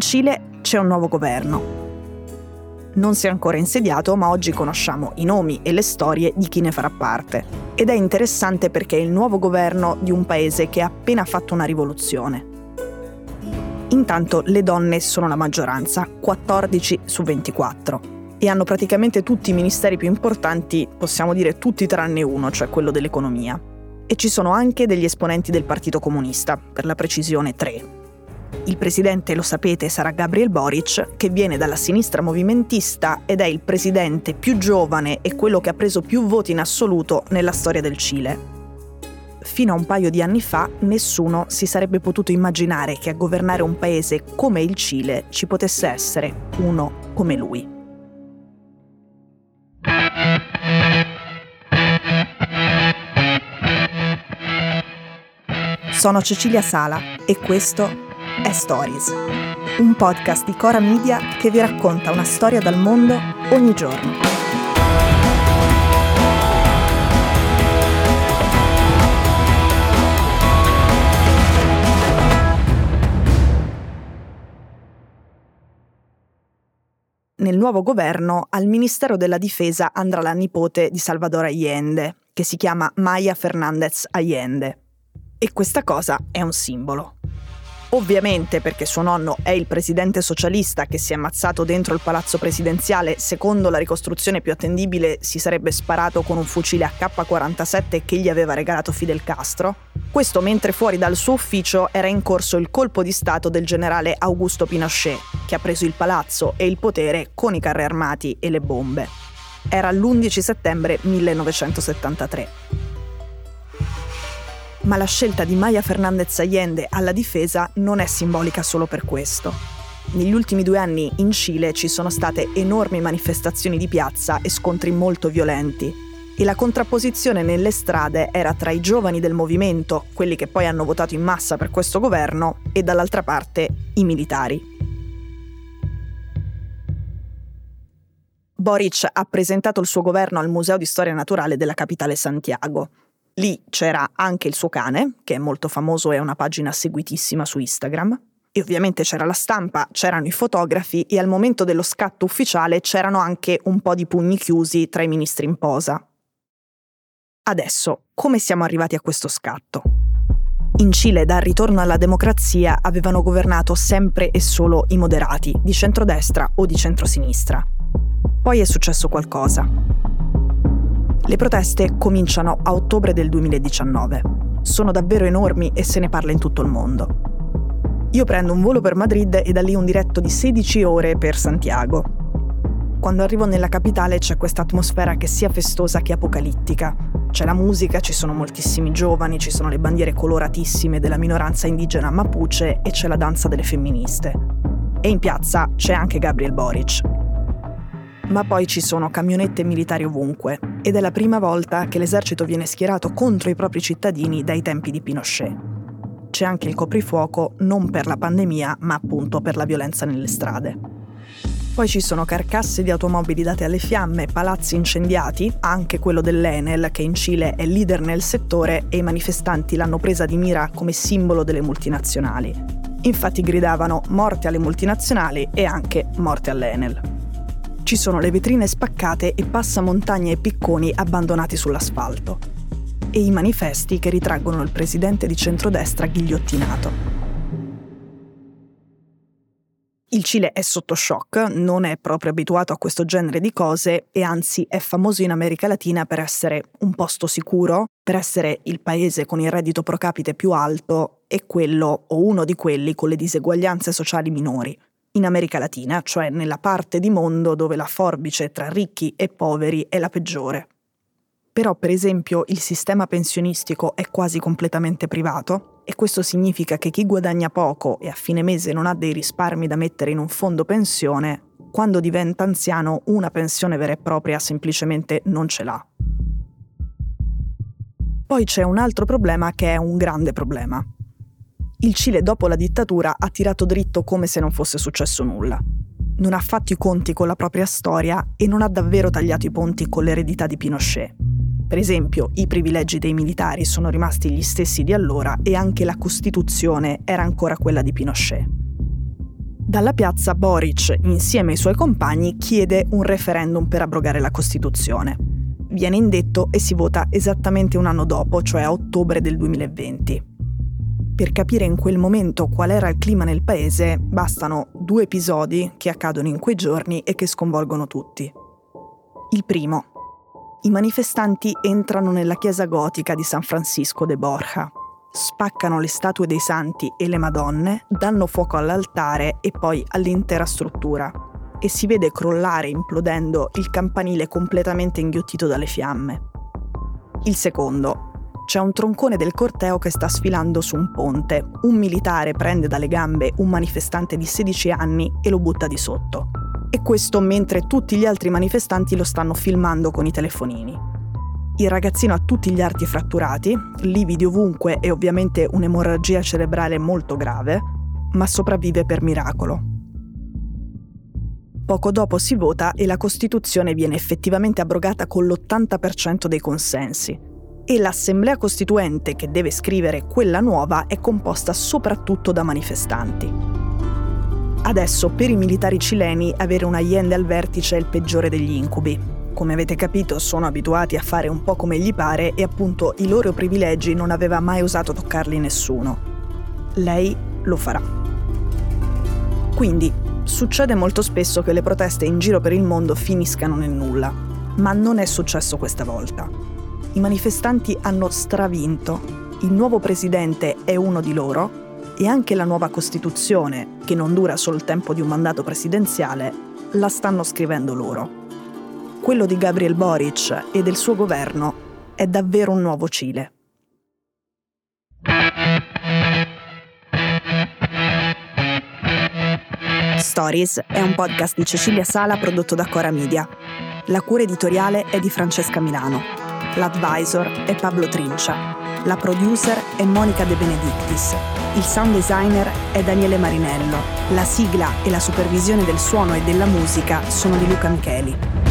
Cile c'è un nuovo governo. Non si è ancora insediato, ma oggi conosciamo i nomi e le storie di chi ne farà parte. Ed è interessante perché è il nuovo governo di un paese che ha appena fatto una rivoluzione. Intanto le donne sono la maggioranza, 14 su 24, e hanno praticamente tutti i ministeri più importanti, possiamo dire tutti tranne uno, cioè quello dell'economia. E ci sono anche degli esponenti del Partito Comunista, per la precisione tre. Il presidente, lo sapete, sarà Gabriel Boric, che viene dalla sinistra movimentista ed è il presidente più giovane e quello che ha preso più voti in assoluto nella storia del Cile. Fino a un paio di anni fa nessuno si sarebbe potuto immaginare che a governare un paese come il Cile ci potesse essere uno come lui. Sono Cecilia Sala e questo è Stories, un podcast di Cora Media che vi racconta una storia dal mondo ogni giorno. Nel nuovo governo al Ministero della Difesa andrà la nipote di Salvador Allende, che si chiama Maya Fernandez Allende. E questa cosa è un simbolo. Ovviamente perché suo nonno è il presidente socialista che si è ammazzato dentro il palazzo presidenziale, secondo la ricostruzione più attendibile si sarebbe sparato con un fucile AK-47 che gli aveva regalato Fidel Castro. Questo mentre fuori dal suo ufficio era in corso il colpo di Stato del generale Augusto Pinochet, che ha preso il palazzo e il potere con i carri armati e le bombe. Era l'11 settembre 1973 ma la scelta di Maya Fernandez Allende alla difesa non è simbolica solo per questo. Negli ultimi due anni in Cile ci sono state enormi manifestazioni di piazza e scontri molto violenti e la contrapposizione nelle strade era tra i giovani del movimento, quelli che poi hanno votato in massa per questo governo, e dall'altra parte i militari. Boric ha presentato il suo governo al Museo di Storia Naturale della capitale Santiago Lì c'era anche il suo cane, che è molto famoso e ha una pagina seguitissima su Instagram. E ovviamente c'era la stampa, c'erano i fotografi e al momento dello scatto ufficiale c'erano anche un po' di pugni chiusi tra i ministri in posa. Adesso, come siamo arrivati a questo scatto? In Cile, dal ritorno alla democrazia, avevano governato sempre e solo i moderati, di centrodestra o di centrosinistra. Poi è successo qualcosa. Le proteste cominciano a ottobre del 2019. Sono davvero enormi e se ne parla in tutto il mondo. Io prendo un volo per Madrid e da lì un diretto di 16 ore per Santiago. Quando arrivo nella capitale c'è questa atmosfera che sia festosa che apocalittica. C'è la musica, ci sono moltissimi giovani, ci sono le bandiere coloratissime della minoranza indigena Mapuche e c'è la danza delle femministe. E in piazza c'è anche Gabriel Boric, ma poi ci sono camionette militari ovunque ed è la prima volta che l'esercito viene schierato contro i propri cittadini dai tempi di Pinochet. C'è anche il coprifuoco non per la pandemia, ma appunto per la violenza nelle strade. Poi ci sono carcasse di automobili date alle fiamme, palazzi incendiati, anche quello dell'Enel, che in Cile è leader nel settore, e i manifestanti l'hanno presa di mira come simbolo delle multinazionali. Infatti gridavano morte alle multinazionali e anche morte all'Enel ci sono le vetrine spaccate e passamontagne e picconi abbandonati sull'asfalto. E i manifesti che ritraggono il presidente di centrodestra ghigliottinato. Il Cile è sotto shock, non è proprio abituato a questo genere di cose e anzi è famoso in America Latina per essere un posto sicuro, per essere il paese con il reddito pro capite più alto e quello o uno di quelli con le diseguaglianze sociali minori in America Latina, cioè nella parte di mondo dove la forbice tra ricchi e poveri è la peggiore. Però, per esempio, il sistema pensionistico è quasi completamente privato e questo significa che chi guadagna poco e a fine mese non ha dei risparmi da mettere in un fondo pensione, quando diventa anziano una pensione vera e propria semplicemente non ce l'ha. Poi c'è un altro problema che è un grande problema, il Cile dopo la dittatura ha tirato dritto come se non fosse successo nulla. Non ha fatto i conti con la propria storia e non ha davvero tagliato i ponti con l'eredità di Pinochet. Per esempio, i privilegi dei militari sono rimasti gli stessi di allora e anche la Costituzione era ancora quella di Pinochet. Dalla piazza Boric, insieme ai suoi compagni, chiede un referendum per abrogare la Costituzione. Viene indetto e si vota esattamente un anno dopo, cioè a ottobre del 2020. Per capire in quel momento qual era il clima nel paese, bastano due episodi che accadono in quei giorni e che sconvolgono tutti. Il primo. I manifestanti entrano nella chiesa gotica di San Francisco de Borja, spaccano le statue dei santi e le madonne, danno fuoco all'altare e poi all'intera struttura e si vede crollare implodendo il campanile completamente inghiottito dalle fiamme. Il secondo. C'è un troncone del corteo che sta sfilando su un ponte. Un militare prende dalle gambe un manifestante di 16 anni e lo butta di sotto. E questo mentre tutti gli altri manifestanti lo stanno filmando con i telefonini. Il ragazzino ha tutti gli arti fratturati, lividi ovunque e ovviamente un'emorragia cerebrale molto grave, ma sopravvive per miracolo. Poco dopo si vota e la Costituzione viene effettivamente abrogata con l'80% dei consensi. E l'Assemblea Costituente che deve scrivere quella nuova è composta soprattutto da manifestanti. Adesso per i militari cileni avere un Allende al vertice è il peggiore degli incubi, come avete capito sono abituati a fare un po' come gli pare e appunto i loro privilegi non aveva mai osato toccarli nessuno. Lei lo farà. Quindi succede molto spesso che le proteste in giro per il mondo finiscano nel nulla, ma non è successo questa volta. I manifestanti hanno stravinto, il nuovo presidente è uno di loro e anche la nuova Costituzione, che non dura solo il tempo di un mandato presidenziale, la stanno scrivendo loro quello di Gabriel Boric e del suo governo è davvero un nuovo Cile. Stories è un podcast di Cecilia Sala prodotto da Cora Media. La cura editoriale è di Francesca Milano. L'advisor è Pablo Trincia. La producer è Monica De Benedictis. Il sound designer è Daniele Marinello. La sigla e la supervisione del suono e della musica sono di Luca Micheli.